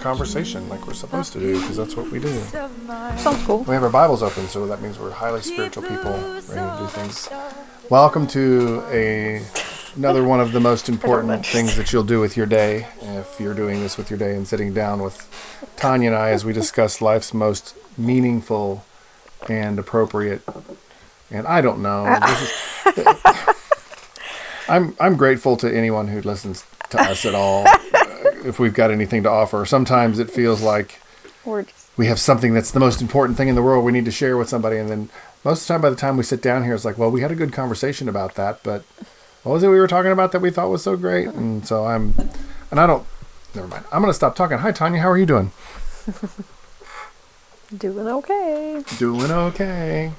conversation like we're supposed to do because that's what we do. Sounds cool. We have our Bibles open, so that means we're highly spiritual people ready to do things. Welcome to a another one of the most important things that you'll do with your day if you're doing this with your day and sitting down with Tanya and I as we discuss life's most meaningful and appropriate and I don't know. Uh, this is- I'm I'm grateful to anyone who listens to us at all. if we've got anything to offer, sometimes it feels like we have something that's the most important thing in the world we need to share with somebody and then most of the time by the time we sit down here it's like well we had a good conversation about that but what was it we were talking about that we thought was so great? And so i'm and i don't never mind. I'm going to stop talking. Hi tanya. How are you doing? Doing okay. doing okay.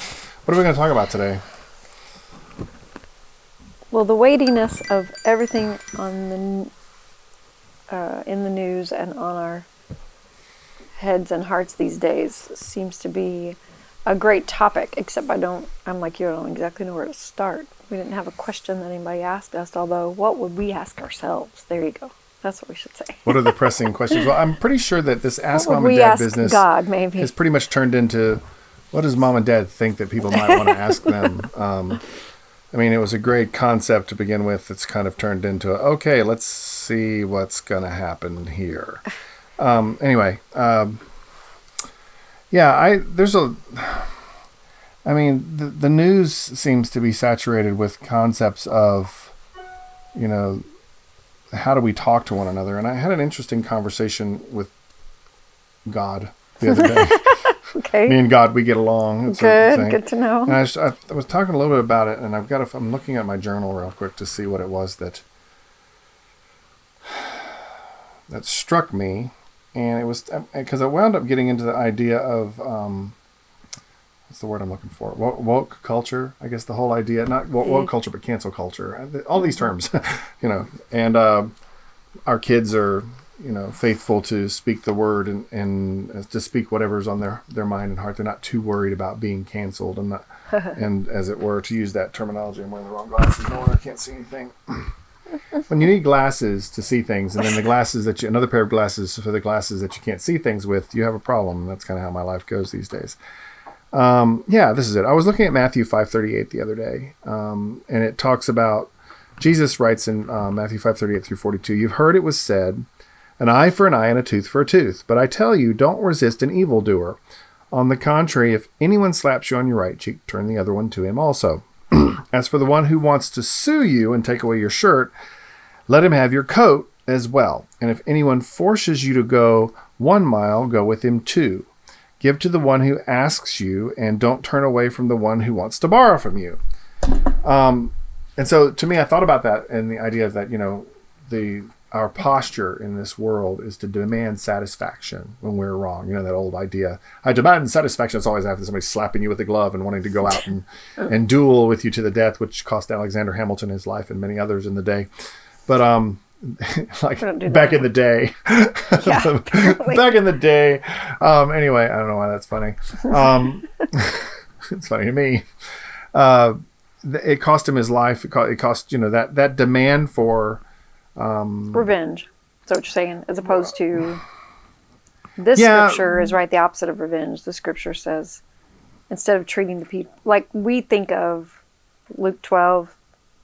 What are we going to talk about today? Well, the weightiness of everything on the uh, in the news and on our heads and hearts these days seems to be a great topic. Except I don't. I'm like you. I don't exactly know where to start. We didn't have a question that anybody asked us. Although, what would we ask ourselves? There you go. That's what we should say. what are the pressing questions well i'm pretty sure that this ask mom and dad business God? Maybe. has pretty much turned into what does mom and dad think that people might want to ask them um, i mean it was a great concept to begin with. It's kind of turned into okay let's see what's going to happen here. Um, anyway um, yeah i there's a i mean the, the news seems to be saturated with concepts of you know how do we talk to one another? And i had an interesting conversation with god the other day okay. me and God, we get along. It's good. Good to know. And I, was- I, I was talking a little bit about it, and I've got. A, I'm looking at my journal real quick to see what it was that that struck me, and it was because I wound up getting into the idea of um, what's the word I'm looking for? Woke, woke culture. I guess the whole idea, not woke, woke culture, but cancel culture. All these terms, you know, and uh, our kids are you know faithful to speak the word and, and to speak whatever's on their, their mind and heart. They're not too worried about being canceled. And not and as it were to use that terminology i'm wearing the wrong glasses. No wonder i can't see anything. When you need glasses to see things and then the glasses that you another pair of glasses for the glasses that you can't see things with you have a problem. That's kind of how my life goes these days. Um, yeah this is it. I was looking at matthew 538 the other day um, and it talks about jesus writes in uh, matthew 538 through 42 you've heard it was said an eye for an eye and a tooth for a tooth. But I tell you, don't resist an evildoer. On the contrary, if anyone slaps you on your right cheek, turn the other one to him also. as for the one who wants to sue you and take away your shirt, let him have your coat as well. And if anyone forces you to go one mile, go with him two. Give to the one who asks you, and don't turn away from the one who wants to borrow from you. Um, and so to me, I thought about that and the idea that, you know, the our posture in this world is to demand satisfaction when we're wrong. You know that old idea. I demand satisfaction. It's always after somebody slapping you with a glove and wanting to go out and, and duel with you to the death, which cost Alexander Hamilton his life and many others in the day. But um, like don't back in the day, Yeah, back in the day. Um, anyway, I don't know why that's funny. Um, it's funny to me. Uh, it cost him his life. It cost, it cost you know that that demand for Um, revenge. Is that what you're saying? As opposed to this Yeah. scripture is right the opposite of revenge. The scripture says instead of treating the people like we think of Luke 12,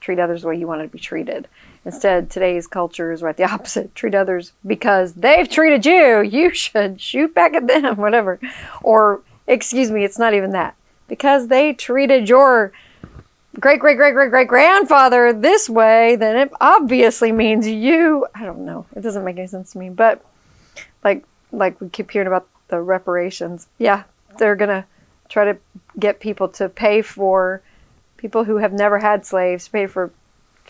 treat others the way you want to be treated. Instead, today's culture is right the opposite. Treat others because they've treated you. You should shoot back at them, whatever. Or, excuse me, it's not even that. Because they treated your great great great great great grandfather this way, then it obviously means you. I don't know. It doesn't make any sense to me. But like like we keep hearing about the reparations. Yeah, they're gonna try to get people to pay for people who have never had slaves, pay for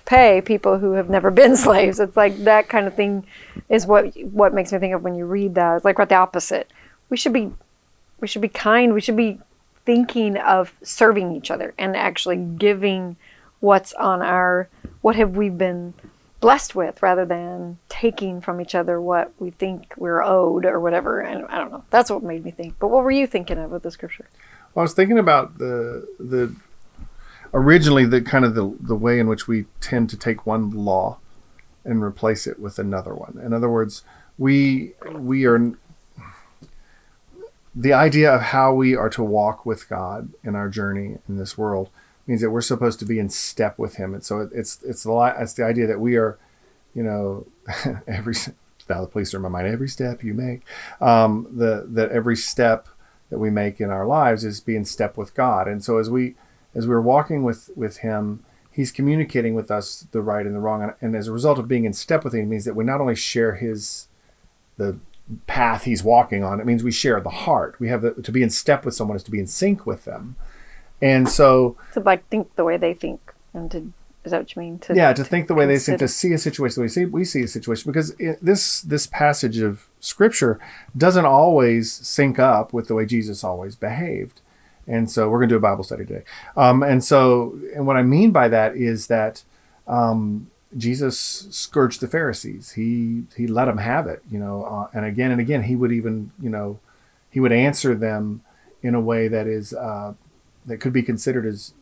pay people who have never been slaves. It's like that kind of thing is what what makes me think of when you read that. It's like what the opposite. We should be we should be kind. We should be thinking of serving each other and actually giving what's on our what have we been blessed with rather than taking from each other what we think we're owed or whatever. And i don't know. That's what made me think. But what were you thinking of with the scripture? Well I was thinking about the the originally the kind of the the way in which we tend to take one law and replace it with another one. In other words, we we are the idea of how we are to walk with God in our journey in this world means that we're supposed to be in step with Him, and so it, it's it's the it's the idea that we are, you know, every now the police are in my mind. Every step you make, um, the that every step that we make in our lives is be in step with God, and so as we as we're walking with with Him, He's communicating with us the right and the wrong, and, and as a result of being in step with Him, means that we not only share His the path He's walking on. It means we share the heart. We have the, to be in step with someone is to be in sync with them, and so To like think the way they think and to is that what you mean? To yeah, to think the way they think, to see a situation the way we see, we see a situation, because it, this this passage of scripture doesn't always sync up with the way Jesus always behaved, and so we're going to do a Bible study today. Um, and so, and what I mean by that is that um, Jesus scourged the Pharisees. He he let them have it, you know, uh, and again and again he would even you know he would answer them in a way that is uh, that could be considered as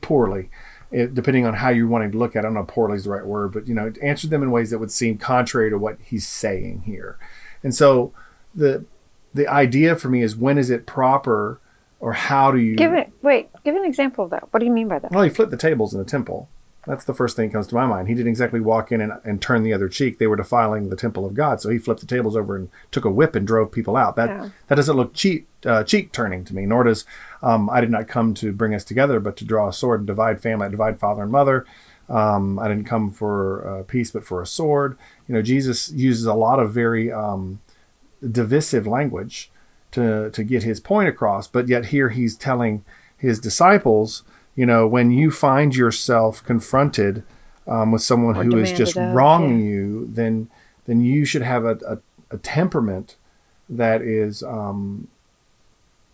poorly it, depending on how you're wanting to look at it. I don't know if poorly is the right word, but you know, answer them in ways that would seem contrary to what he's saying here. And so the the idea for me is when is it proper or how do you Give it wait, give an example of that. What do you mean by that? well he flipped the tables in the temple. That's the first thing that comes to my mind. He didn't exactly walk in and, and turn the other cheek. They were defiling the temple of God. So he flipped the tables over and took a whip and drove people out. That Yeah. that doesn't look cheat uh, cheek turning to me. Nor does um, I did not come to bring us together, but to draw a sword and divide family, divide father and mother. Um, I didn't come for uh, peace, but for a sword. You know, Jesus uses a lot of very um, divisive language to to get his point across. But yet here he's telling his disciples, you know, when you find yourself confronted um, with someone Or who is just wronging you, then then you should have a, a, a temperament that is um,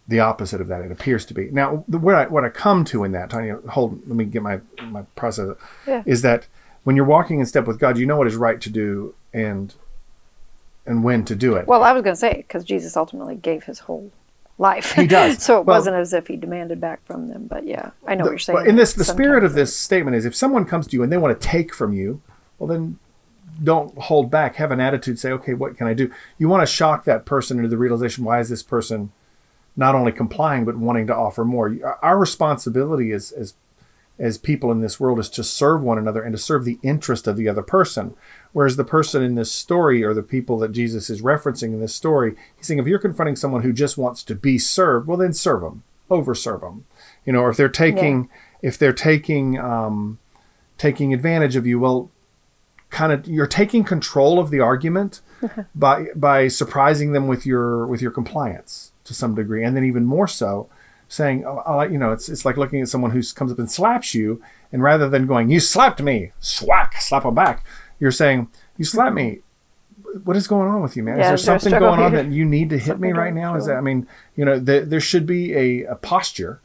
the opposite of that. It appears to be. Now, the, what I what I come to in that, Tanya, hold. Let me get my my process. Yeah. Is that when you're walking in step with God, you know what is right to do and and when to do it. Well, I was going to say because Jesus ultimately gave his whole life. He does. so it Well- wasn't as if he demanded back from them. But yeah, I know what you're saying. Well, in this, the spirit of this statement is if someone comes to you and they want to take from you, well, then don't hold back. Have an attitude. Say, okay, what can I do? You want to shock that person into the realization why is this person not only complying but wanting to offer more? Our responsibility as as as people in this world is to serve one another and to serve the interest of the other person. Whereas the person in this story, or the people that Jesus is referencing in this story, he's saying if you're confronting someone who just wants to be served, well, then serve them, over serve them. You know, or if they're taking, if they're taking, um, taking advantage of you, well, kind of you're taking control of the argument by by surprising them with your with your compliance to some degree, and then even more so, saying, oh, you know, it's it's like looking at someone who comes up and slaps you, and rather than going, you slapped me, swack, slap them back, you're saying, you slapped me. What is going on with you, man? Yeah, is there something going on here? that you need to hit me right now? Is that I mean, you know, there, there should be a, a posture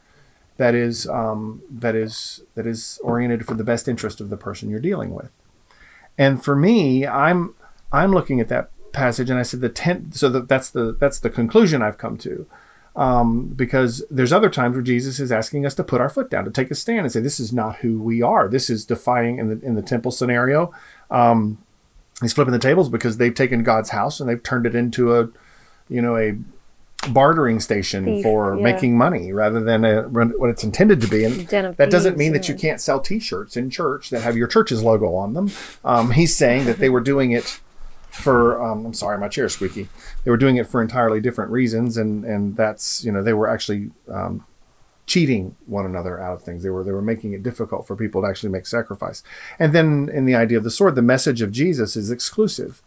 that is um, that is that is oriented for the best interest of the person you're dealing with. And for me, I'm I'm looking at that passage, and I said the tenth. So that that's the that's the conclusion I've come to, um, because there's other times where Jesus is asking us to put our foot down, to take a stand, and say this is not who we are. This is defying in the in the temple scenario. Um, he's flipping the tables because they've taken God's house and they've turned it into a, you know, a bartering station Thief, for yeah. making money rather than a, what it's intended to be. And that doesn't mean that you can't sell T-shirts in church that have your church's logo on them. Um, he's saying that they were doing it for. Um, I'm sorry, my chair's squeaky. They were doing it for entirely different reasons, and and that's you know they were actually. Um, cheating one another out of things they were they were making it difficult for people to actually make sacrifice and then in the idea of the sword the message of jesus is exclusive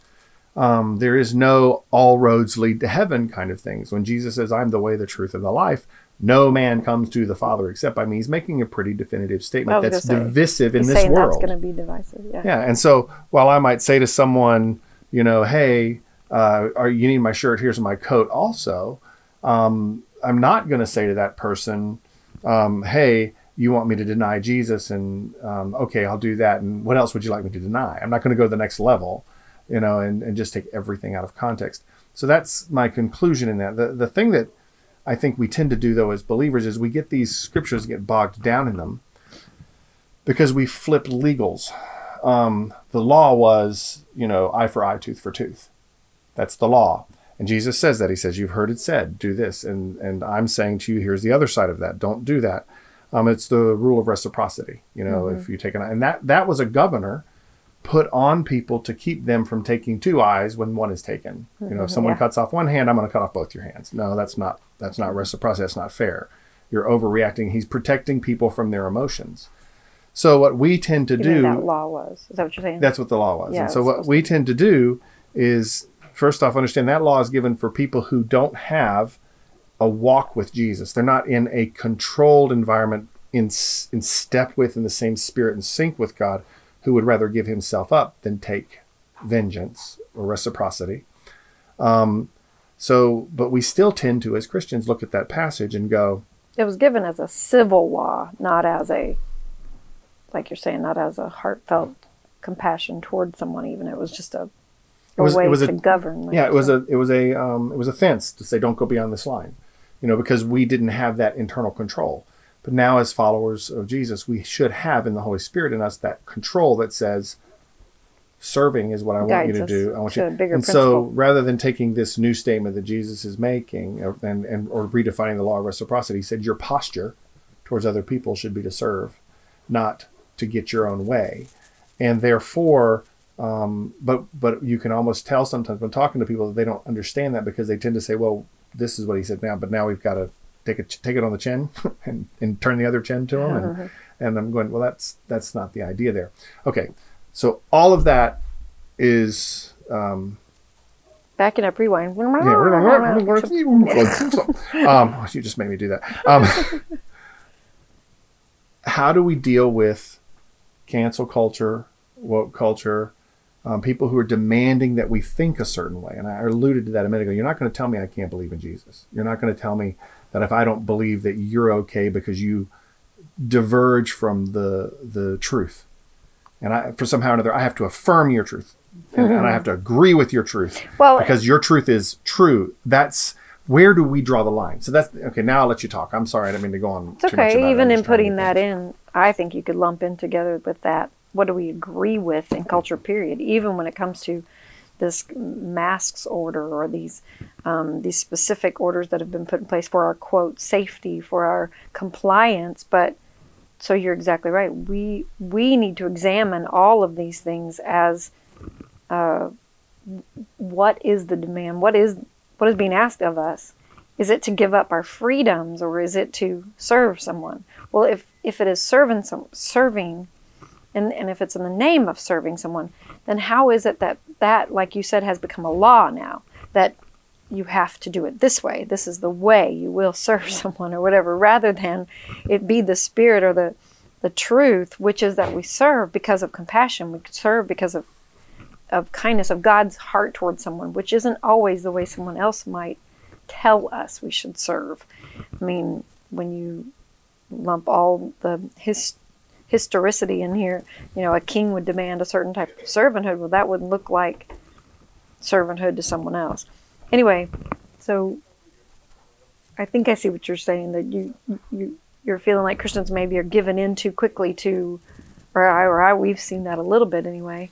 um, there is no all roads lead to heaven kind of things. When Jesus says, I'm the way, the truth, and the life, no man comes to the Father except by me. He's making a pretty definitive statement that's say, divisive in this world. that's going to be divisive. Yeah. Yeah, and so while I might say to someone, you know, hey, uh, are you need my shirt? Here's my coat. Also, um, I'm not going to say to that person, um, hey, you want me to deny Jesus, and um, okay, I'll do that. And what else would you like me to deny? I'm not going to go to the next level, you know, and, and just take everything out of context. So that's my conclusion in that. The the thing that I think we tend to do though as believers is we get these scriptures get bogged down in them because we flip legals um, the law was, you know, eye for eye, tooth for tooth. That's the law. And Jesus says that. He says, You've heard it said, do this. And, and I'm saying to you, here's the other side of that. Don't do that. Um, it's the rule of reciprocity. You know, if you take an eye, and that, that was a governor put on people to keep them from taking two eyes when one is taken. You know, if someone Yeah. cuts off one hand, I'm going to cut off both your hands. No, that's not that's not reciprocity. That's not fair. You're overreacting. He's protecting people from their emotions. So what we tend to You do that law was. Is that what you're saying? that's what the law was. Yeah, and so what we tend to do is first off understand that law is given for people who don't have a walk with Jesus. They're not in a controlled environment in in step with in the same spirit and sync with God who would rather give himself up than take vengeance or reciprocity. Um, so but we still tend to as Christians look at that passage and go, it was given as a civil law, not as a, like you're saying, not as a heartfelt compassion towards someone. Even it was just a, a It was- it way was a- to govern. like yeah, it was a it was a um, it was a fence to say don't go beyond this line, you know, because we didn't have that internal control. But now, as followers of Jesus, we should have in the Holy Spirit in us that control that says, serving is what I want you to do. I want to you. a bigger and so, rather than taking this new statement that Jesus is making uh, and and or redefining the law of reciprocity, he said your posture towards other people should be to serve, not to get your own way, and therefore um, but but you can almost tell sometimes when talking to people that they don't understand that because they tend to say, "Well, this is what he said now," but now we've got to take it take it on the chin and, and turn the other chin to him, and, and I'm going, "Well, that's that's not the idea there." Okay, so all of that is um, backing up, rewind. yeah, um, you just made me do that. Um, how do we deal with cancel culture, woke culture, um, people who are demanding that we think a certain way? And I alluded to that a minute ago. You're not going to tell me I can't believe in Jesus. You're not going to tell me that if I don't believe that you're okay because you diverge from the the truth, and I for somehow or another I have to affirm your truth, and, and I have to agree with your truth Well, because your truth is true. That's where do we draw the line? So that's okay. Now I'll let you talk. I'm sorry, I didn't mean to go on. It's too much okay. Even in just trying to putting that in, I think you could lump in together with that. What do we agree with in culture? Period. Even when it comes to this masks order or these um, these specific orders that have been put in place for our quote safety, for our compliance. But so you're exactly right. We we need to examine all of these things as uh, what is the demand? What is what is being asked of us? Is it to give up our freedoms or is it to serve someone? Well, if if it is serving some serving, and and if it's in the name of serving someone, then how is it that that, like you said, has become a law now that you have to do it this way. This is the way you will serve someone or whatever, rather than it be the spirit or the the truth, which is that we serve because of compassion. We serve because of of kindness of God's heart towards someone, which isn't always the way someone else might tell us we should serve. I mean, when you lump all the his, historicity in here, you know, a king would demand a certain type of servanthood. Well, that would look like servanthood to someone else. Anyway, so I think I see what you're saying that you you you're feeling like Christians maybe are given in too quickly to, or I or I we've seen that a little bit anyway,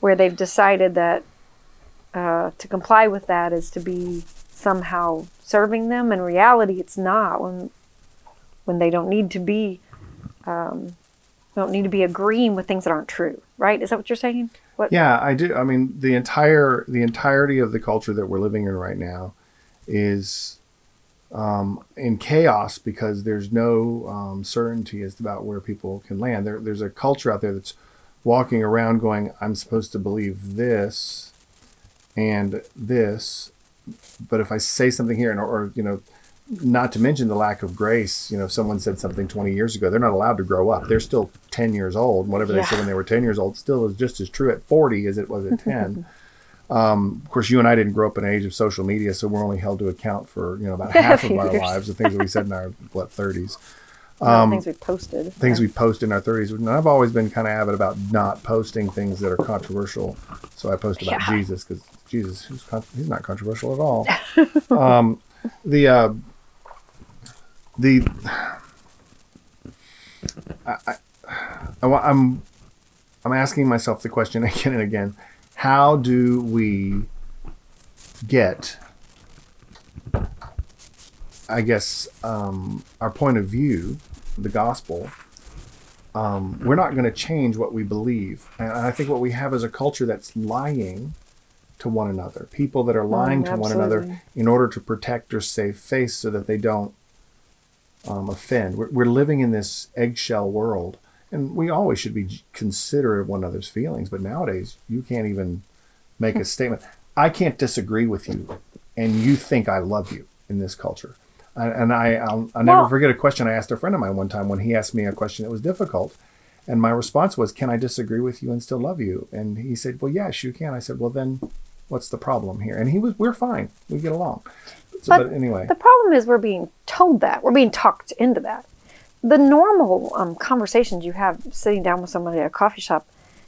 where they've decided that uh, to comply with that is to be somehow serving them. In reality, it's not when when they don't need to be um, don't need to be agreeing with things that aren't true. Right? Is that what you're saying? What? Yeah, I do. I mean, the entire the entirety of the culture that we're living in right now is um, in chaos because there's no um, certainty as to about where people can land. There, there's a culture out there that's walking around going, "I'm supposed to believe this and this," but if I say something here, and or you know, not to mention the lack of grace. You know, if someone said something 20 years ago, they're not allowed to grow up. They're still 10 years old. Whatever they said when they were 10 years old still is just as true at 40 as it was at 10. um, of course, you and I didn't grow up in an age of social media, so we're only held to account for you know about half of our lives, the things that we said in our what 30s, Um, things we posted. things we post in our 30s. And I've always been kind of avid about not posting things that are controversial. So I post about Yeah. Jesus because Jesus, con- he's not controversial at all. um, the uh, the I, I, wa- I'm I'm asking myself the question again and again: How do we get, I guess, um, our point of view, the gospel? Um, we're not going to change what we believe, and I think what we have is a culture that's lying to one another. People that are lying Mm, to one another in order to protect or save face, so that they don't um, offend. We're, we're living in this eggshell world, and we always should be considerate of one another's feelings. But nowadays, you can't even make a statement. I can't disagree with you, and you think I love you in this culture. And and I, I'll, I'll never Well- forget a question I asked a friend of mine one time when he asked me a question that was difficult. And my response was, Can I disagree with you and still love you? And he said, Well, yes, you can. I said, Well, then what's the problem here? And he was, We're fine. We get along. So, but, But anyway. The problem is we're being told that. We're being talked into that. The normal um, conversations you have sitting down with somebody at a coffee shop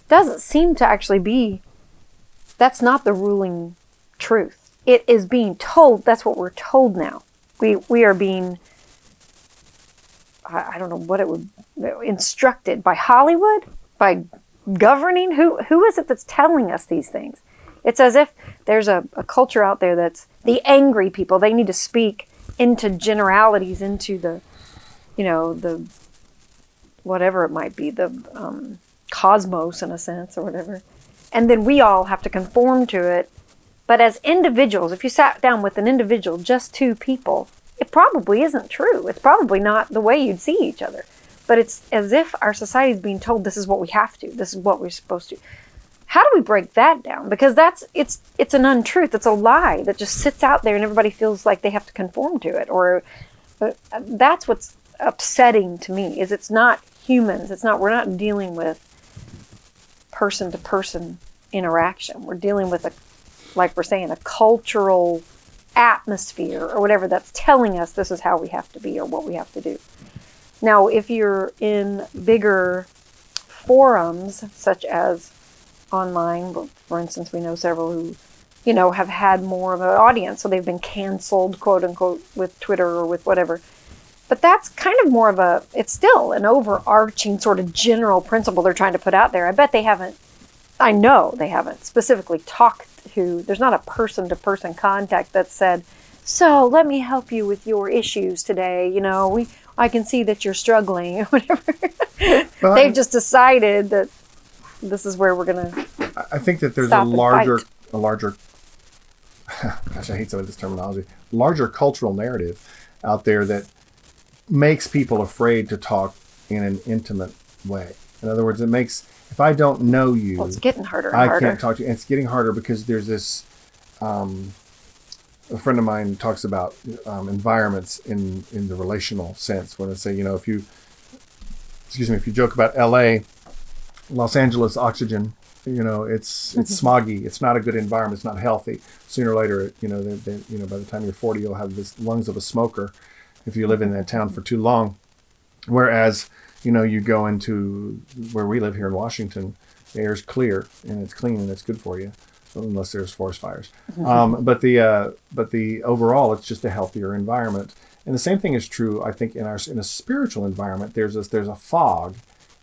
doesn't seem to actually be, that's not the ruling truth. It is being told, that's what we're told now. We, we are being, I, I don't know what it would, instructed by Hollywood, by governing. Who, who is it that's telling us these things? It's as if there's a, a culture out there that's the angry people. They need to speak into generalities, into the, you know, the whatever it might be, the um, cosmos in a sense or whatever. And then we all have to conform to it. But as individuals, if you sat down with an individual, just two people, it probably isn't true. It's probably not the way you'd see each other. But it's as if our society is being told this is what we have to, this is what we're supposed to how do we break that down? Because that's it's it's an untruth. It's a lie that just sits out there and everybody feels like they have to conform to it or uh, that's what's upsetting to me is it's not humans. It's not we're not dealing with person to person interaction. We're dealing with a like we're saying a cultural atmosphere or whatever that's telling us this is how we have to be or what we have to do. Now if you're in bigger forums such as online. For instance, we know several who, you know, have had more of an audience, so they've been canceled, quote unquote, with Twitter or with whatever. But that's kind of more of a, it's still an overarching sort of general principle they're trying to put out there. I bet they haven't, I know they haven't specifically talked to, there's not a person to person contact that said, so let me help you with your issues today. You know, we, I can see that you're struggling or whatever. Well, They've just decided that this is where we're going to I- think that there's a larger, a larger. gosh, I hate some of this terminology. Larger cultural narrative out there that makes people afraid to talk in an intimate way. In other words, it makes if I don't know you, Well, it's getting harder and I harder. can't talk to you. And it's getting harder because there's this. Um, a friend of mine talks about um, environments in in the relational sense. When I say, you know, if you, excuse me, if you joke about L.A., Los Angeles oxygen, you know, it's it's smoggy. It's not a good environment. It's not healthy. Sooner or later, you know, they, they, you know, by the time you're 40, you'll have the lungs of a smoker if you live in that town for too long. Whereas, you know, you go into where we live here in Washington, the air's clear and it's clean and it's good for you, unless there's forest fires. Um, but the uh, but the overall, it's just a healthier environment. And the same thing is true, I think, in our in a spiritual environment. There's a, there's a fog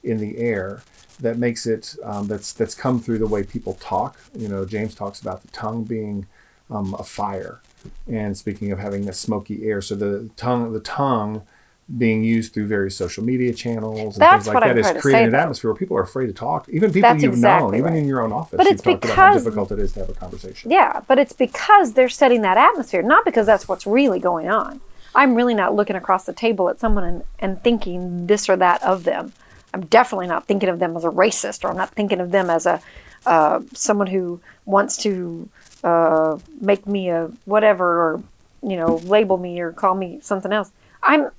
in the air that makes it um, that's that's come through the way people talk. You know, James talks about the tongue being um, a fire, and speaking of having this smoky air, so the tongue the tongue being used through various social media channels and That's things like that is creating an atmosphere where people are afraid to talk. Even people That's you've exactly known, even in your own office, But it's talked about how because- difficult it is to have a conversation. Yeah, but it's because they're setting that atmosphere, not because that's what's really going on. I'm really not looking across the table at someone and, and thinking this or that of them. I'm definitely not thinking of them as a racist, or I'm not thinking of them as a uh, someone who wants to uh, make me a whatever, or you know, label me or call me something else. I'm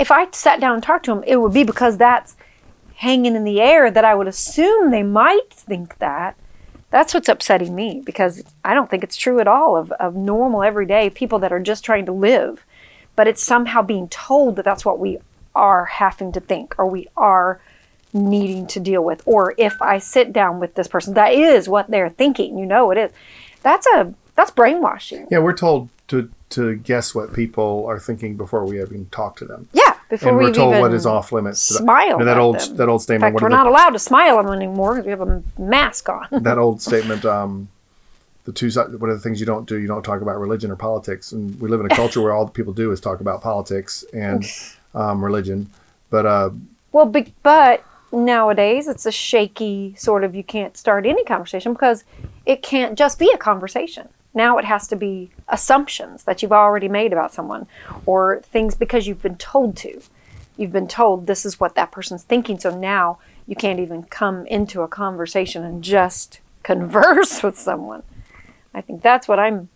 if I sat down and talked to them, it would be because that's hanging in the air that I would assume they might think that. That's what's upsetting me because I don't think it's true at all of, of normal, everyday people that are just trying to live. But it's somehow being told that that's what we are having to think or we are needing to deal with. Or if I sit down with this person, that is what they're thinking. You know, it is. That's a that's brainwashing. Yeah, we're told to to guess what people are thinking before we even talk to them. Yeah, before and we're told what is off limits. smiled You know, that old them. that old In statement. fact, we're are the- not allowed to smile anymore because we have a mask on. that old statement um, the two what are the things you don't do you don't talk about religion or politics and we live in a culture where all the people do is talk about politics and um, religion but uh, Well, but nowadays it's a shaky sort of you can't start any conversation because it can't just be a conversation. Now it has to be assumptions that you've already made about someone or things because you've been told to. You've been told this is what that person's thinking, so now you can't even come into a conversation and just converse with someone. I think that's what I'm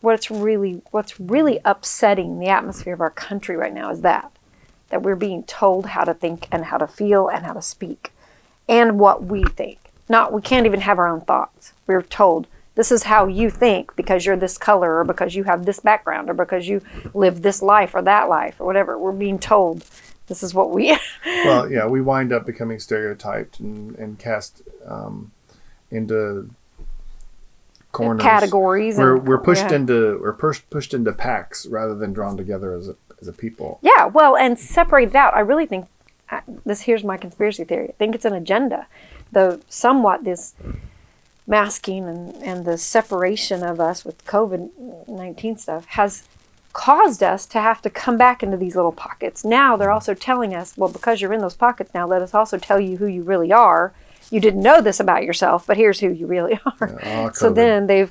what's really what's really upsetting the atmosphere of our country right now is that that we're being told how to think and how to feel and how to speak and what we think. Not we can't even have our own thoughts. We're told this is how you think because you're this color or because you have this background or because you live this life or that life or whatever. We're being told this is what we well yeah we wind up becoming stereotyped and, and cast um, into corners categories we're, and we're pushed yeah. into we're pushed pushed into packs rather than drawn together as a, as a people Yeah, well, and separate it out. I really think I- this. Here's my conspiracy theory. I think it's an agenda, though somewhat this masking and and the separation of us with COVID nineteen stuff has caused us to have to come back into these little pockets. Now they're also telling us, well, because you're in those pockets now, let us also tell you who you really are. You didn't know this about yourself, but here's who you really are. Ah, so then they've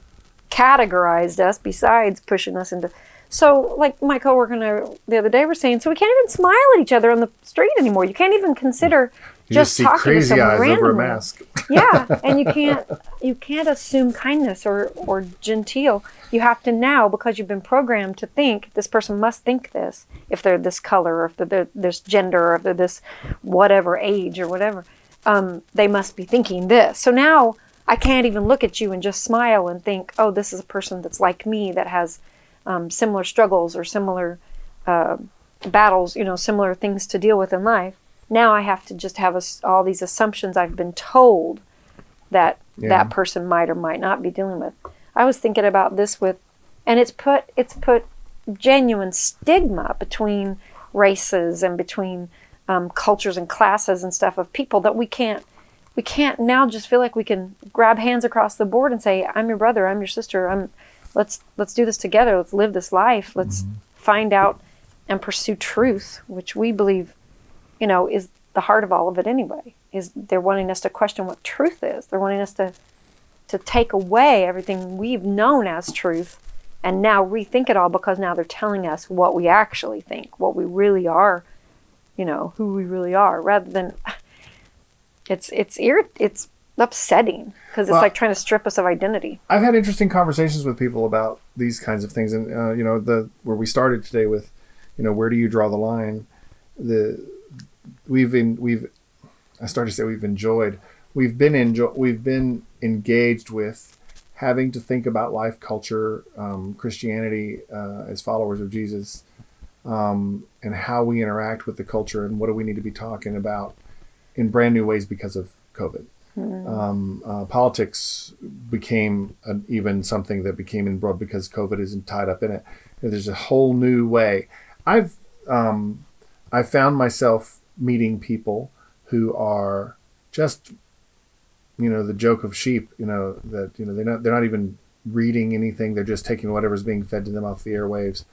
categorized us besides pushing us into so like my coworker and I the other day were saying so we can't even smile at each other on the street anymore. You can't even consider you just, just, see talking to someone eyes over a randomly. mask. Yeah and you can't you can't assume kindness or or genteel. You have to now because you've been programmed to think this person must think this if they're this color or if they're, they're this gender or if they're this whatever age or whatever. Um, they must be thinking this. So now i can't even look at you and just smile and think oh this is a person that's like me that has um, similar struggles or similar uh, battles you know similar things to deal with in life now i have to just have us all these assumptions i've been told that Yeah. that person might or might not be dealing with. I was thinking about this with, and it's put it's put genuine stigma between races and between um, cultures and classes and stuff of people that we can't we can't now just feel like we can grab hands across the board and say I'm your brother, I'm your sister, I'm let's let's do this together, let's live this life, let's mm-hmm. find out and pursue truth, which we believe, you know, is the heart of all of it anyway. Is they're wanting us to question what truth is. They're wanting us to to take away everything we've known as truth and now rethink it all because now they're telling us what we actually think, what we really are, you know, who we really are, rather than it's it's ir- it's upsetting because it's Well- like trying to strip us of identity. I've had interesting conversations with people about these kinds of things, and uh, you know, the where we started today with, you know, where do you draw the line? The we've in we've I started to say we've enjoyed we've been enjoy we've been engaged with having to think about life, culture, um, Christianity uh, as followers of Jesus, um, and how we interact with the culture, and what do we need to be talking about in brand new ways because of COVID um, uh, politics became an, even something that became in broad because COVID isn't tied up in it. There's a whole new way. I've um, I found myself meeting people who are just you know the joke of sheep. You know that you know they're not they're not even reading anything. They're just taking whatever's being fed to them off the airwaves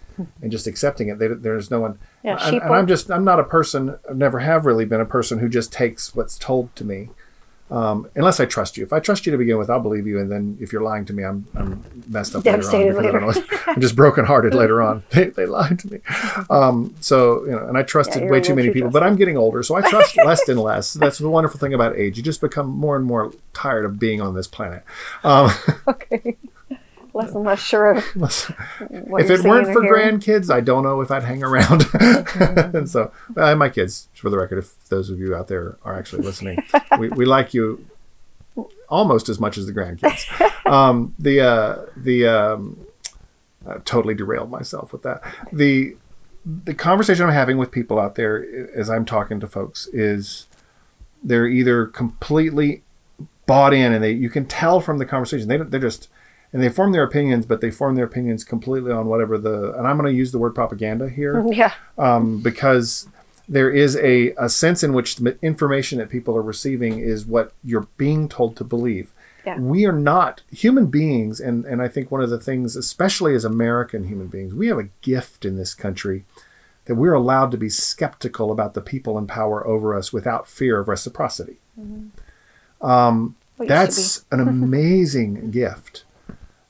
and just accepting it. They, there's no one. Yeah, and, sheeple. and I'm just I'm not a person. I've never have really been a person who just takes what's told to me um, unless I trust you. If I trust you to begin with, I'll believe you. And then if you're lying to me, I'm, I'm messed up Devastated later on. I later. know- I'm just brokenhearted later on. They, they lied to me. Um, so, you know, and I trusted you're way too many people, but I'm getting older. So I trust less and less. That's the wonderful thing about age. You just become more and more tired of being on this planet. Um, Okay. Less and less sure of less- if it weren't for hearing. grandkids, I don't know if I'd hang around. and so, uh, my kids, for the record, if those of you out there are actually listening, we, we like you almost as much as the grandkids. Um, the uh, the um, I totally derailed myself with that. The the conversation I'm having with people out there as I'm talking to folks is they're either completely bought in and they you can tell from the conversation they they're just and they form their opinions, but they form their opinions completely on whatever the and I'm going to use the word propaganda here Yeah. um, because there is a, a sense in which the information that people are receiving is what you're being told to believe. Yeah. We are not human beings, and, and I think one of the things, especially as American human beings, we have a gift in this country that we're allowed to be skeptical about the people in power over us without fear of reciprocity. Um, used to that's an amazing gift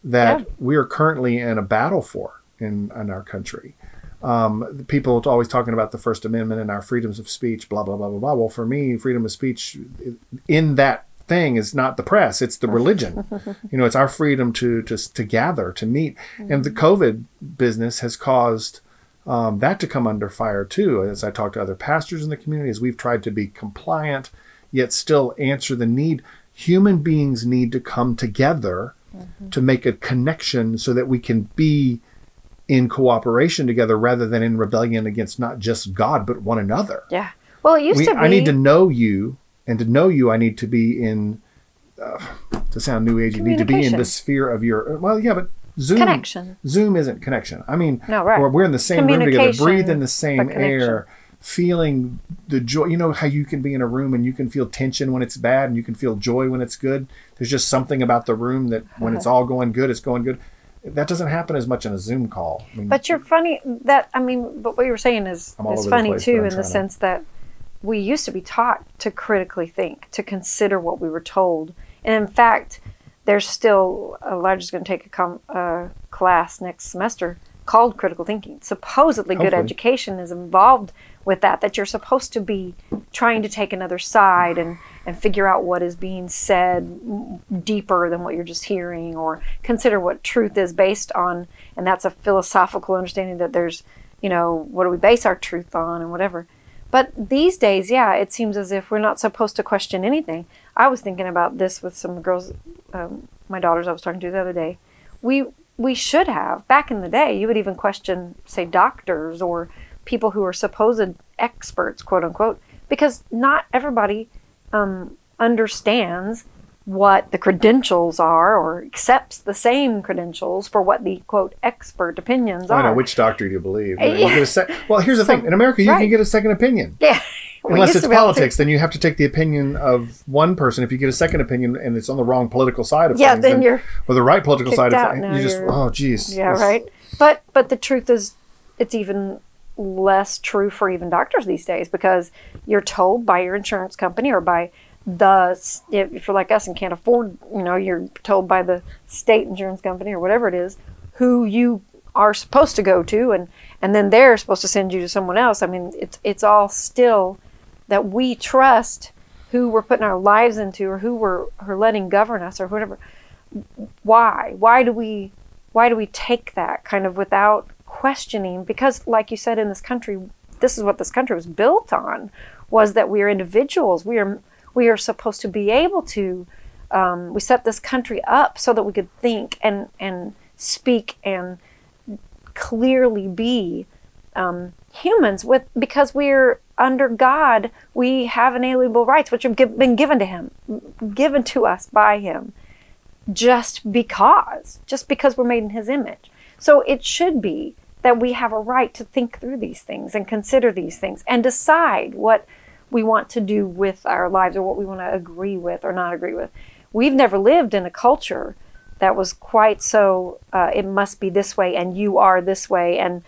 that Yeah. we are currently in a battle for in, in our country. Um, people are always talking about the First Amendment and our freedoms of speech, blah, blah, blah, blah, blah. Well, for me, freedom of speech in that thing is not the press, it's the religion. you know, it's our freedom to, to, to gather, to meet. And the COVID business has caused um, that to come under fire too. As I talk to other pastors in the community, as we've tried to be compliant, yet still answer the need. Human beings need to come together to make a connection so that we can be in cooperation together rather than in rebellion against not just God but one another. Yeah. Well, it used We, to be. I need to know you, and to know you, I need to be in. Uh, to sound new age, you need to be in the sphere of your. Well, yeah, but Zoom Connection. Zoom isn't connection. I mean, No, right. we're, we're in the same room together, breathe in the same air, feeling the joy. You know how you can be in a room and you can feel tension when it's bad, and you can feel joy when it's good. There's just something about the room that when it's all going good, it's going good. That doesn't happen as much in a Zoom call. I mean, But you're funny that I mean, but what you're saying is is funny place, too, in the to- sense that we used to be taught to critically think, to consider what we were told, and in fact, there's still Elijah's going to take a com- uh, class next semester called critical thinking. Supposedly, good education is involved with that. That you're supposed to be trying to take another side and and figure out what is being said deeper than what you're just hearing, or consider what truth is based on. And that's a philosophical understanding that there's, you know, what do we base our truth on, and whatever. But these days, yeah, it seems as if we're not supposed to question anything. I was thinking about this with some girls, um, my daughters I was talking to the other day. We we should have back in the day. You would even question, say, doctors or people who are supposed experts, quote unquote, because not everybody um, understands what the credentials are or accepts the same credentials for what the quote expert opinions are. I are. know which doctor do you believe? You you Yeah. get a sec- well, here's the So- thing: in America, you right. can get a second opinion. yeah. Unless it's politics, then you have to take the opinion of one person. If you get a second opinion and it's on the wrong political side of Yeah, things, then you're or the right political side of things, you just oh geez, Yeah, right. But but the truth is, it's even less true for even doctors these days because you're told by your insurance company or by the if you're like us and can't afford, you know, you're told by the state insurance company or whatever it is who you are supposed to go to, and and then they're supposed to send you to someone else. I mean, it's it's all still that we trust who we're putting our lives into or who we're, we're letting govern us or whatever why why do we why do we take that kind of without questioning because like you said in this country this is what this country was built on was that we are individuals. We are we are supposed to be able to um, we set this country up so that we could think and and speak and clearly be um, humans with because we're under God we have inalienable rights which have gi- been given to him given to us by him just because just because we're made in his image. So it should be that we have a right to think through these things and consider these things and decide what we want to do with our lives or what we want to agree with or not agree with. We've never lived in a culture that was quite so uh, it must be this way and you are this way and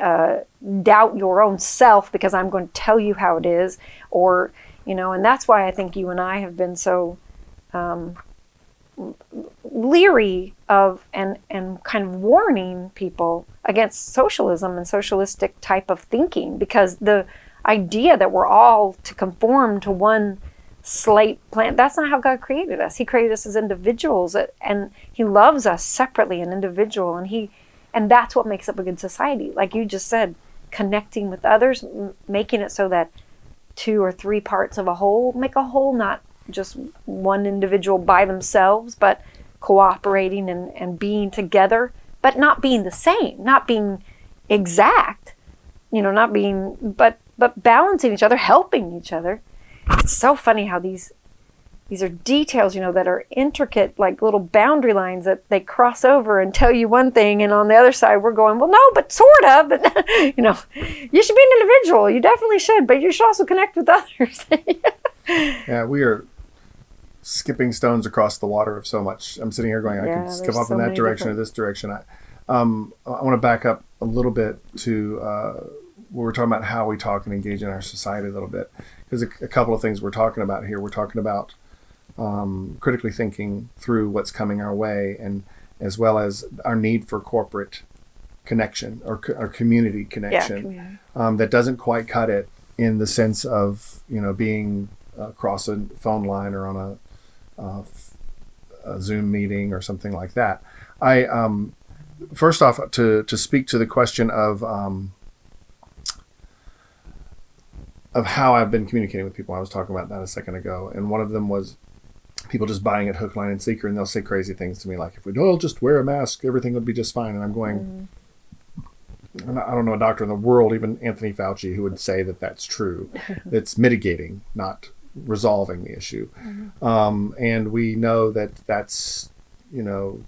uh, doubt your own self because I'm going to tell you how it is or you know and that's why I think you and I have been so um, leery of and and kind of warning people against socialism and socialistic type of thinking because the idea that we're all to conform to one slate plan that's not how god created us. He created us as individuals uh, and he loves us separately and individual and he and that's what makes up a good society. Like you just said connecting with others m- making it so that two or three parts of a whole make a whole not just one individual by themselves but cooperating and, and being together but not being the same not being exact you know not being but but balancing each other helping each other it's so funny how these these are details, you know, that are intricate, like little boundary lines that they cross over and tell you one thing, and on the other side, we're going, well, no, but sort of, but you know, you should be an individual. You definitely should, but you should also connect with others. yeah, we are skipping stones across the water of so much. I'm sitting here going, I Yeah, could skip up so in that direction or this direction. I, um, I want to back up a little bit to uh, where we're talking about how we talk and engage in our society a little bit, because a, a couple of things we're talking about here. We're talking about um, critically thinking through what's coming our way, and as well as our need for corporate connection or, co- or community yeah, connection community. um, that doesn't quite cut it in the sense of you know being across a phone line or on a, uh, a Zoom meeting or something like that. I um, first off to to speak to the question of um, of how I've been communicating with people. I was talking about that a second ago, and one of them was people just buying it hook, line, and sinker, and they'll say crazy things to me like, "If we don't just wear a mask, everything would be just fine." And I'm going. and I don't know a doctor in the world, even Anthony Fauci, who would say that that's true. it's mitigating, not resolving the issue. Um, and we know that that's, you know,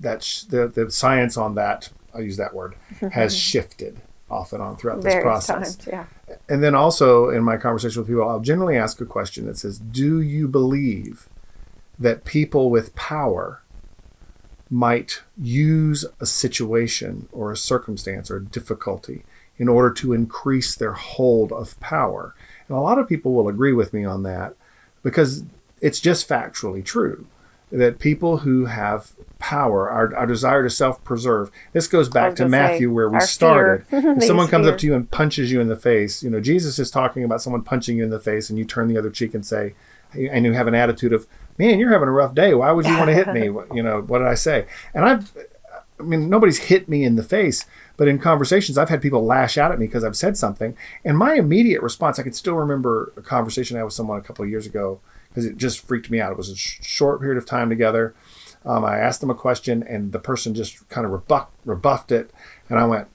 that's the, the science on that, I'll use that word, has shifted off and on throughout this Various process. times, yeah. And then also in my conversation with people, I'll generally ask a question that says, Do you believe that people with power might use a situation or a circumstance or a difficulty in order to increase their hold of power? And a lot of people will agree with me on that because it's just factually true that people who have power, our, our desire to self preserve, this goes back to gonna say, Matthew where we started. If someone comes up to you and punches you in the face, you know, Jesus is talking about someone punching you in the face and you turn the other cheek and say, and you have an attitude of, man, you're having a rough day. Why would you want to hit me? You know, what did I say? And I've, I mean, nobody's hit me in the face, but in conversations, I've had people lash out at me because I've said something. And my immediate response, I can still remember a conversation I had with someone a couple of years ago because it just freaked me out. It was a sh- short period of time together. Um, I asked them a question, and the person just kind of rebuffed, rebuffed it. And I went,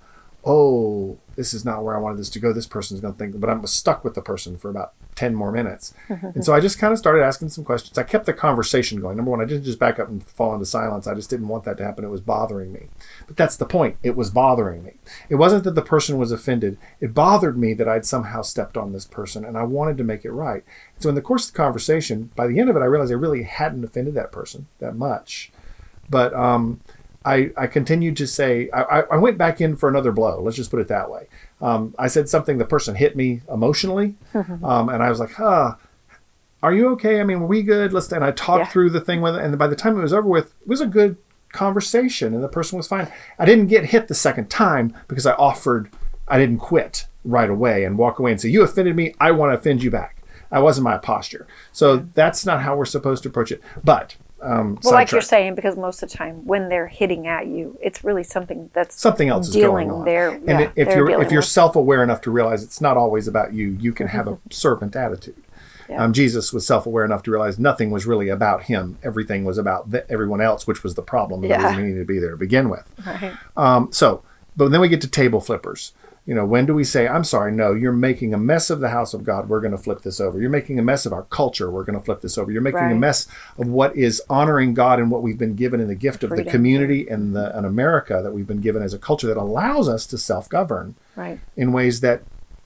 oh, this is not where I wanted this to go. This person's going to think, but I was stuck with the person for about 10 more minutes. and so I just kind of started asking some questions. I kept the conversation going. Number one, I didn't just back up and fall into silence. I just didn't want that to happen. It was bothering me. But that's the point. It was bothering me. It wasn't that the person was offended. It bothered me that I'd somehow stepped on this person and I wanted to make it right. So in the course of the conversation, by the end of it, I realized I really hadn't offended that person that much. But um, I, I continued to say, I, I- went back in for another blow. Let's just put it that way. Um, I said something, the person hit me emotionally. um, and I was like, huh, are you okay? I mean, were we good? Let's, and I talked Yeah. through the thing with it. And by the time it was over with, it was a good conversation and the person was fine. I didn't get hit the second time because I offered, I didn't quit right away and walk away and say, you offended me. I want to offend you back. That wasn't my posture. So that's not how we're supposed to approach it. But, um, Well, like you're saying, because most of the time when they're hitting at you, it's really something that's something else is dealing going on. there. and yeah, if you're if you're self-aware enough to realize it's not always about you, you can have a servant attitude. Yeah. Um, Jesus was self-aware enough to realize nothing was really about him. Everything was about the, everyone else, which was the problem. and The Yeah. needed to be there to begin with. Right. Um, so, but then we get to table flippers. You know, when do we say, I'm sorry, no, you're making a mess of the house of God. We're going to flip this over. You're making a mess of our culture. We're going to flip this over. You're making a mess of what is honoring God and what we've been given in the gift of the community and the and America that we've been given as a culture that allows us to self-govern Right. in ways that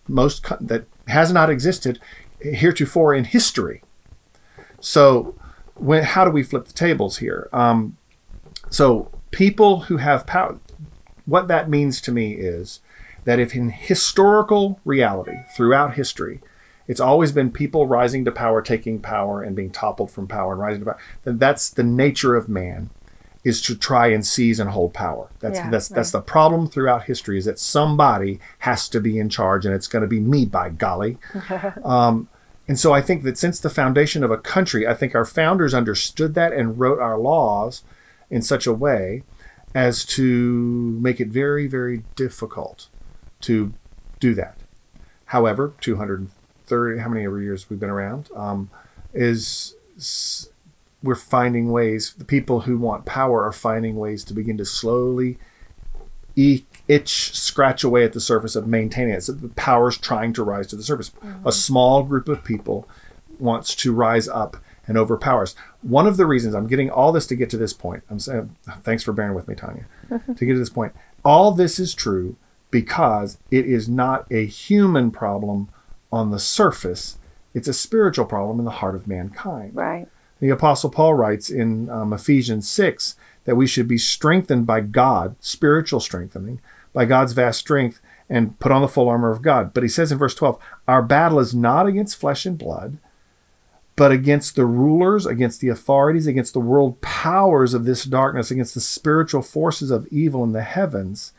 most that has not existed heretofore in history. So, when how do we flip the tables here? Um, so, people who have power, what that means to me is that if in historical reality throughout history, it's always been people rising to power, taking power, and being toppled from power and rising to power. Then that's the nature of man, is to try and seize and hold power. That's Yeah, that's that's the problem throughout history is that somebody has to be in charge, and it's going to be me by golly. um, and so I think that since the foundation of a country, I think our founders understood that and wrote our laws in such a way as to make it very, very difficult to do that. However, 230, how many ever years we've been around, um, is we're finding ways, the people who want power are finding ways to begin to slowly itch, scratch away at the surface of maintaining it. So the power's trying to rise to the surface. A small group of people wants to rise up and overpowers. One of the reasons I'm getting all this to get to this point, I'm saying, thanks for bearing with me, Tanya, to get to this point. All this is true because it is not a human problem on the surface, it's a spiritual problem in the heart of mankind. Right. The Apostle Paul writes in um, Ephesians 6 that we should be strengthened by God, spiritual strengthening, by God's vast strength, and put on the full armor of God. But he says in verse 12, Our battle is not against flesh and blood, but against the rulers, against the authorities, against the world powers of this darkness, against the spiritual forces of evil in the heavens.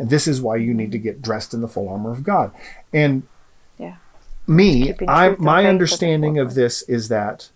And this is why you need to get dressed in the full armor of God. And Yeah. me, I my faith at the understanding of this is that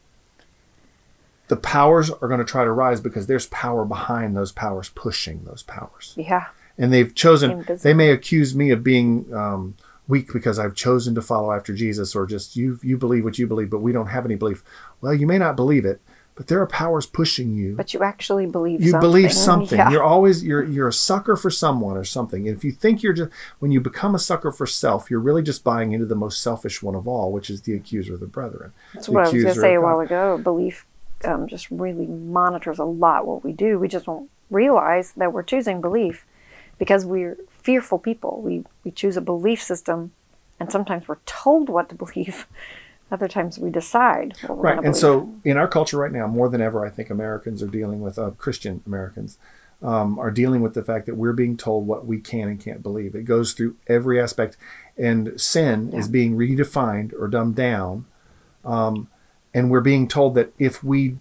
the powers are going to try to rise because there's power behind those powers pushing those powers Yeah. and they've chosen Invisible. they may accuse me of being um, weak because i've chosen to follow after jesus or just you you believe what you believe but we don't have any belief well you may not believe it but there are powers pushing you But you actually believe you something. believe something Yeah. you're always you're you're a sucker for someone or something and if you think you're just when you become a sucker for self you're really just buying into the most selfish one of all which is the accuser of the brethren That's the what I was going to say a while God. ago. Belief um, just really monitors a lot what we do. We just don't realize that we're choosing belief because we're fearful people. We we choose a belief system, and sometimes we're told what to believe. Other times we decide. What we're right and believe. so in our culture right now more than ever i think americans are dealing with uh, christian americans um, are dealing with the fact that we're being told what we can and can't believe it goes through every aspect and sin is being redefined or dumbed down um, and we're being told that if we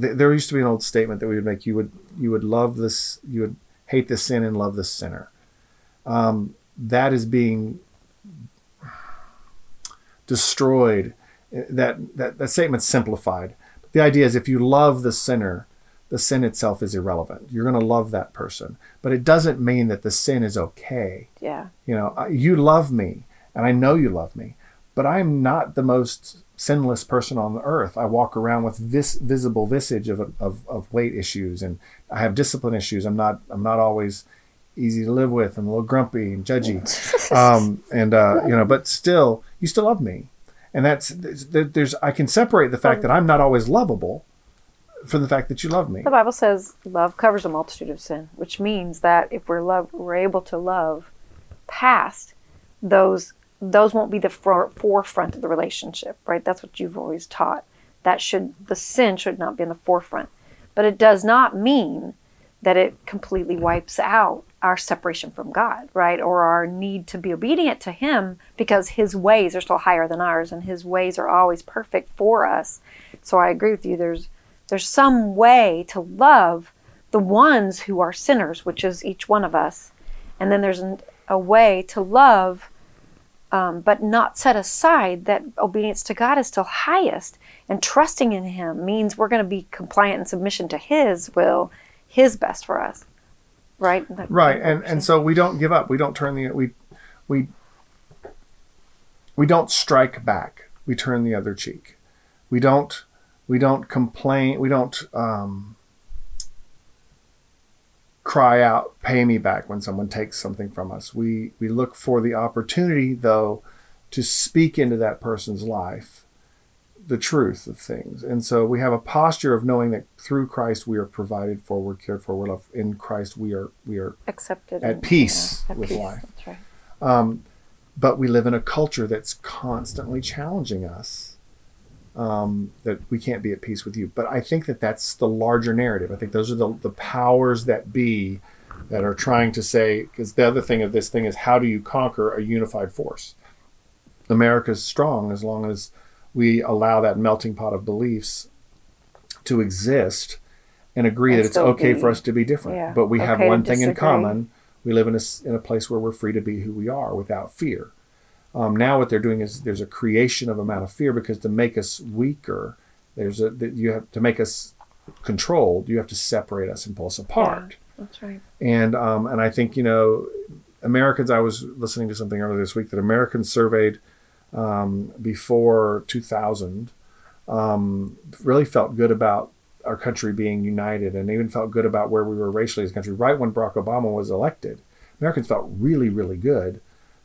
th- there used to be an old statement that we would make you would you would love this you would hate the sin and love the sinner um, that is being destroyed eh, that, that that statement's simplified. The idea is if you love the sinner the sin itself is irrelevant. You're going to love that person. But it doesn't mean that the sin is okay. Yeah, you know you love me and i know you love me but i'm not the most sinless person on the earth. I walk around with this visible visage of, of, of weight issues and i have discipline issues. I'm not i'm not always easy to live with i'm a little grumpy and judgy um, and uh, you know but still you still love me and that's there- there's i can separate the fact that i'm not always lovable from the fact that you love me the Bible says love covers a multitude of sin, which means that if we're love, we're able to love past those. Those won't be the for, forefront of the relationship, right? That's what you've always taught. That should the sin should not be in the forefront, but it does not mean that it completely wipes out our separation from God, right? Or our need to be obedient to Him because His ways are still higher than ours and His ways are always perfect for us. So I agree with you. There's there's some way to love the ones who are sinners, which is each one of us, and then there's an, a way to love, um, but not set aside that obedience to God is still highest, and trusting in Him means we're going to be compliant and submission to His will, His best for us, right? That- right and and so we don't give up. We don't turn the we we we don't strike back. We turn the other cheek. We don't we don't complain we don't um, cry out pay me back when someone takes something from us. We we look for the opportunity though to speak into that person's life the truth of things and so we have a posture of knowing that through christ we are provided for we're cared for we're loved in christ we are we are accepted at peace yeah, at with peace. life. That's right. Um, but we live in a culture that's constantly challenging us um, that we can't be at peace with you. But I think that that's the larger narrative. I think those are the, the powers that be that are trying to say, because the other thing of this thing is how do you conquer a unified force? America's strong as long as we allow that melting pot of beliefs to exist and agree And that it's okay be- for us to be different. yeah, But we have okay to one thing in common. We live in a, in a place where we're free to be who we are without fear. Um, now what they're doing is there's a creation of amount of fear because to make us weaker, there's a that you have to make us controlled. You have to separate us and pull us apart. That's right. And um, and I think you know Americans. I was listening to something earlier this week that Americans surveyed um, before 2000 um, really felt good about our country being united, and even felt good about where we were racially as a country. Right when Barack Obama was elected, Americans felt really really good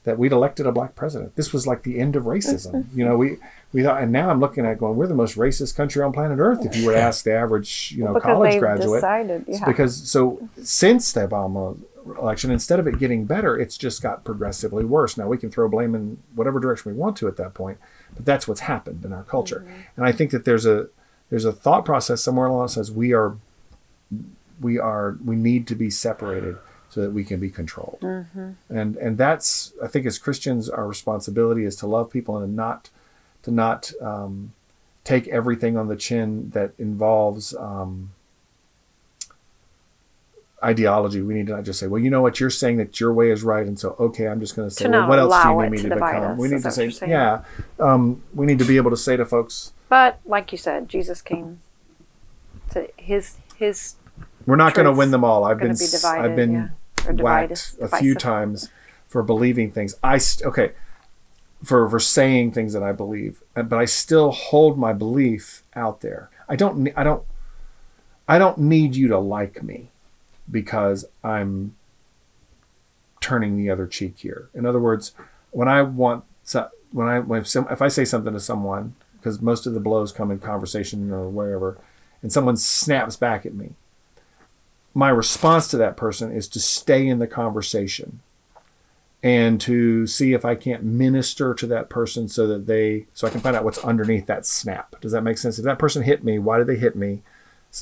that we'd elected a black president. This was like the end of racism. you know, we we thought, and now I'm looking at going, we're the most racist country on planet Earth. If you were to ask the average, you know, because college graduate, decided, yeah. because so since the Obama election, instead of it getting better, it's just got progressively worse. Now we can throw blame in whatever direction we want to at that point, but that's what's happened in our culture. And I think that there's a there's a thought process somewhere along that says we are we are we need to be separated so that we can be controlled. And and that's I think as Christians our responsibility is to love people and not to not um, take everything on the chin that involves um, ideology. We need to not just say, well, you know what, you're saying that your way is right, and so okay, I'm just going to say, To well, what else do you need me to to become? us, we need to say, yeah, um, we need to be able to say to folks, But like you said, Jesus came to his his we're not going to win them all. I've been divided. I've been yeah. whacked divided, a few times for believing things. I st- okay for for saying things that I believe, uh, but I still hold my belief out there. I don't I don't I don't need you to like me because I'm turning the other cheek here. In other words, when I want when I when some, if I say something to someone because most of the blows come in conversation or wherever, and someone snaps back at me, my response to that person is to stay in the conversation and to see if I can't minister to that person so that they so I can find out what's underneath that snap. Does that make sense? If that person hit me, why did they hit me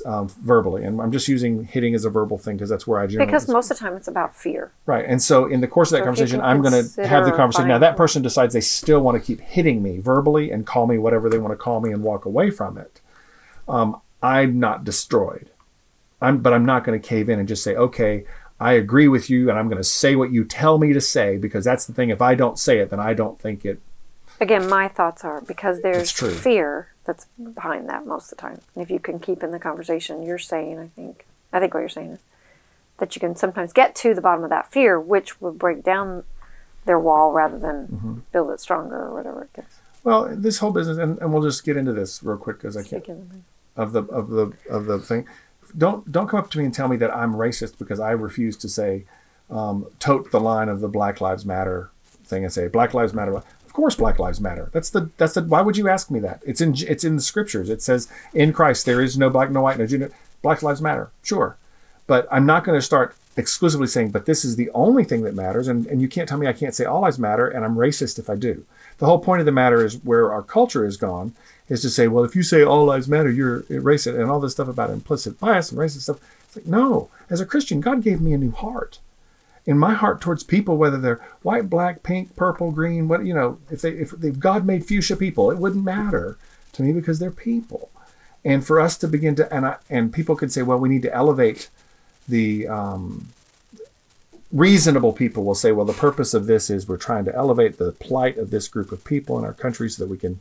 um, verbally? And I'm just using hitting as a verbal thing because that's where I generally Because most of the time it's about fear. Right. And so in the course of that So conversation, I'm going to have the conversation. Now, that person decides they still want to keep hitting me verbally and call me whatever they want to call me and walk away from it. Um, I'm not destroyed. I'm, but I'm not going to cave in and just say, okay, I agree with you and I'm going to say what you tell me to say because that's the thing. If I don't say it, then I don't think it. Again, my thoughts are because there's fear that's behind that most of the time. And if you can keep in the conversation, you're saying, I think, I think what you're saying is that you can sometimes get to the bottom of that fear, which will break down their wall rather than Mm-hmm. build it stronger or whatever it gets. Well, this whole business, and, and we'll just get into this real quick because I can't. of the of the of the thing. Don't don't come up to me and tell me that I'm racist because I refuse to say um, tote the line of the Black Lives Matter thing and say Black Lives Matter. Course, Black Lives Matter. That's the that's the. Why would you ask me that? It's in it's in the scriptures. It says in Christ there is no black, no white, no Jew. Black Lives Matter. Sure, but I'm not going to start exclusively saying, but this is the only thing that matters, and, and you can't tell me I can't say all lives matter, and I'm racist if I do. The whole point of the matter is where our culture has gone is to say, well, if you say all lives matter, you're racist, and all this stuff about implicit bias and racist stuff. It's like, no, as a Christian, God gave me a new heart. In my heart towards people, whether they're white, black, pink, purple, green, what you know, if they if they've God made fuchsia people, it wouldn't matter to me because they're people. And for us to begin to and I, and people could say, well, we need to elevate the um, reasonable people will say, well, the purpose of this is we're trying to elevate the plight of this group of people in our country so that we can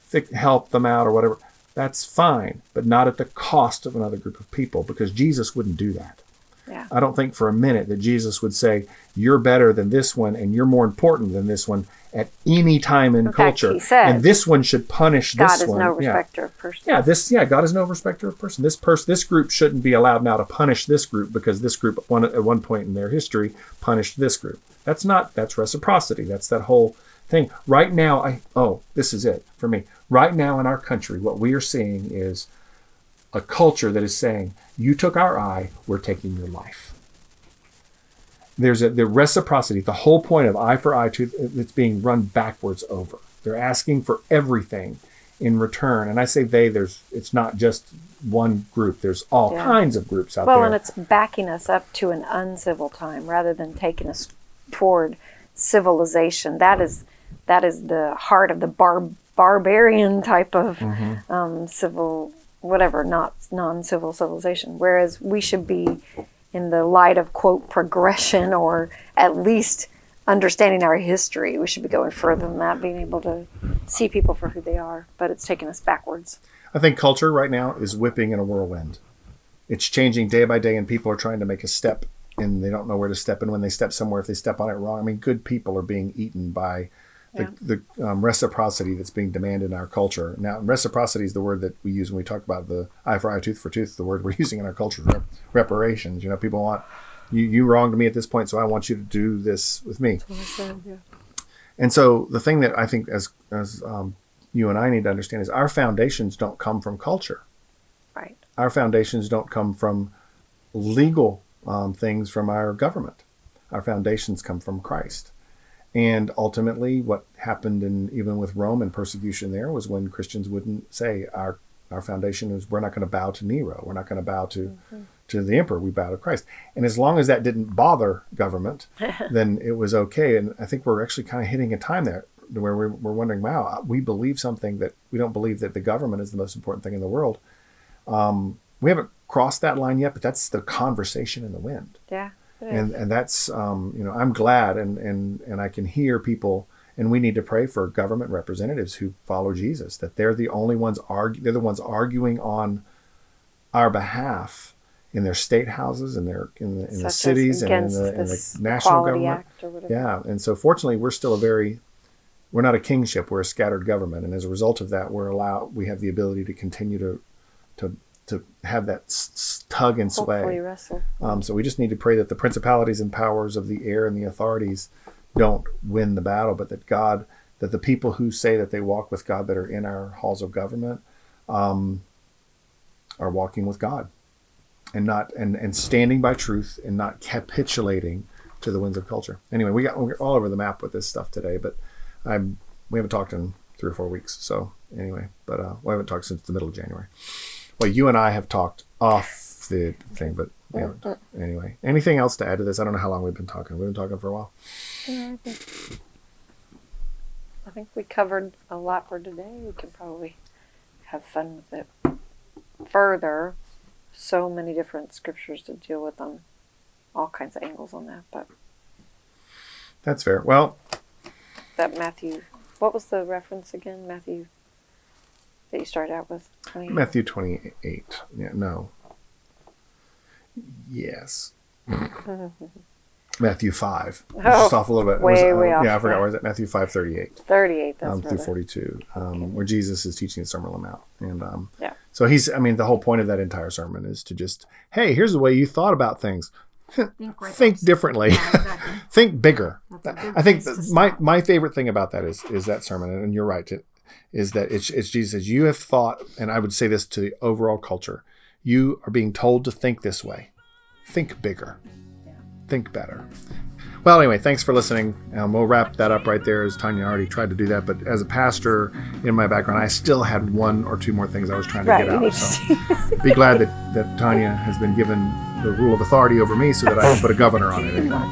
fi- help them out or whatever. That's fine, but not at the cost of another group of people because Jesus wouldn't do that. Yeah. I don't think for a minute that Jesus would say, You're better than this one and you're more important than this one at any time in, In fact, culture. he said, and this one should punish God this is one. no Yeah. respecter of person. Yeah, this yeah, God is no respecter of person. This person this group shouldn't be allowed now to punish this group because this group one at one point in their history punished this group. That's not that's reciprocity. That's that whole thing. Right now I oh, this is it for me. Right now in our country what we are seeing is a culture that is saying, You took our eye, we're taking your life. There's a the reciprocity, the whole point of eye for eye tooth it's being run backwards over. They're asking for everything in return. And I say they, there's it's not just one group. There's all Yeah. kinds of groups out Well, there. Well, and it's backing us up to an uncivil time rather than taking us toward civilization. That is that is the heart of the bar- barbarian type of Mm-hmm. um, civil, whatever, not non-civil civilization. Whereas we should be in the light of quote progression or at least understanding our history. We should be going further than that, being able to see people for who they are. But it's taking us backwards. I think culture right now is whipping in a whirlwind. It's changing day by day, and people are trying to make a step, and they don't know where to step. And when they step somewhere, if they step on it wrong, I mean, good people are being eaten by the, the um, reciprocity that's being demanded in our culture. Now, reciprocity is the word that we use when we talk about the eye for eye, tooth for tooth. The word we're using in our culture, rep- reparations. You know, people want You you wronged me at this point, so I want you to do this with me. That's what I said, yeah. And so the thing that I think as as um, you and I need to understand is our foundations don't come from culture. Right. Our foundations don't come from legal um, things from our government. Our foundations come from Christ. And ultimately, what happened in even with Rome and persecution there was when Christians wouldn't say our our foundation is we're not going to bow to Nero, we're not going to bow to to the emperor, we bow to Christ. And as long as that didn't bother government, then it was okay. And I think we're actually kind of hitting a time there where we're, we're wondering, wow, we believe something that we don't believe that the government is the most important thing in the world. Um, we haven't crossed that line yet, but that's the conversation in the wind Yeah. And and that's um, you know I'm glad and and and I can hear people and we need to pray for government representatives who follow Jesus that they're the only ones argue they're the ones arguing on our behalf in their state houses and their in the, in the cities and in the, in the national government. yeah and so fortunately we're still a very we're not a kingship we're a scattered government and as a result of that we're allowed we have the ability to continue to to to have that s- tug and sway um, so we just need to pray that the principalities and powers of the air and the authorities don't win the battle, but that God, that the people who say that they walk with God that are in our halls of government, um, are walking with God, and not and and standing by truth and not capitulating to the winds of culture. Anyway, we got we're all over the map with this stuff today, but I'm we haven't talked in three or four weeks. So anyway, but uh, we haven't talked since the middle of January. Well, you and I have talked off the thing, but haven't. Anyway, anything else to add to this? I don't know how long we've been talking. We've been talking for a while. Yeah, I think, I think we covered a lot for today. We can probably have fun with it further. So many different scriptures to deal with on all kinds of angles on that. But That's fair. Well, that Matthew, what was the reference again? Matthew that you started out with? 28? Matthew 28. Yeah, no. Yes. Matthew 5. Oh, Just off a little bit. It way, uh, way off Yeah, I forgot. there. Where is it? Matthew 5 38 38. That's um, through 42, um, where Jesus is teaching the Sermon on the Mount. And um, Yeah. so he's, I mean, the whole point of that entire sermon is to just, hey, here's the way you thought about things. Think right Think differently. Yeah, exactly. think bigger. That's a good I think place to that my my favorite thing about that is is that sermon, and you're right. It, is that it's, it's Jesus you have thought, and I would say this to the overall culture. You are being told to think this way. Think bigger. Think better. Well, anyway, thanks for listening. Um, we'll wrap that up right there, as Tanya already tried to do that. But as a pastor in my background, I still had one or two more things I was trying to Right. get out. So be glad that, that Tanya has been given the rule of authority over me so that I can put a governor on it anymore.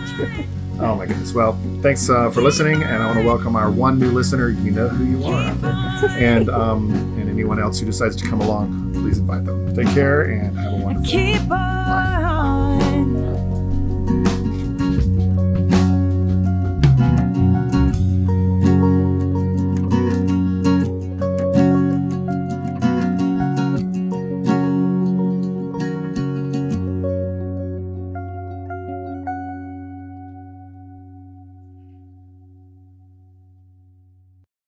Oh my goodness. Well, thanks uh, for listening, and I want to welcome our one new listener. You know who you are out there, and um, and anyone else who decides to come along, please invite them. Take care and have a wonderful. On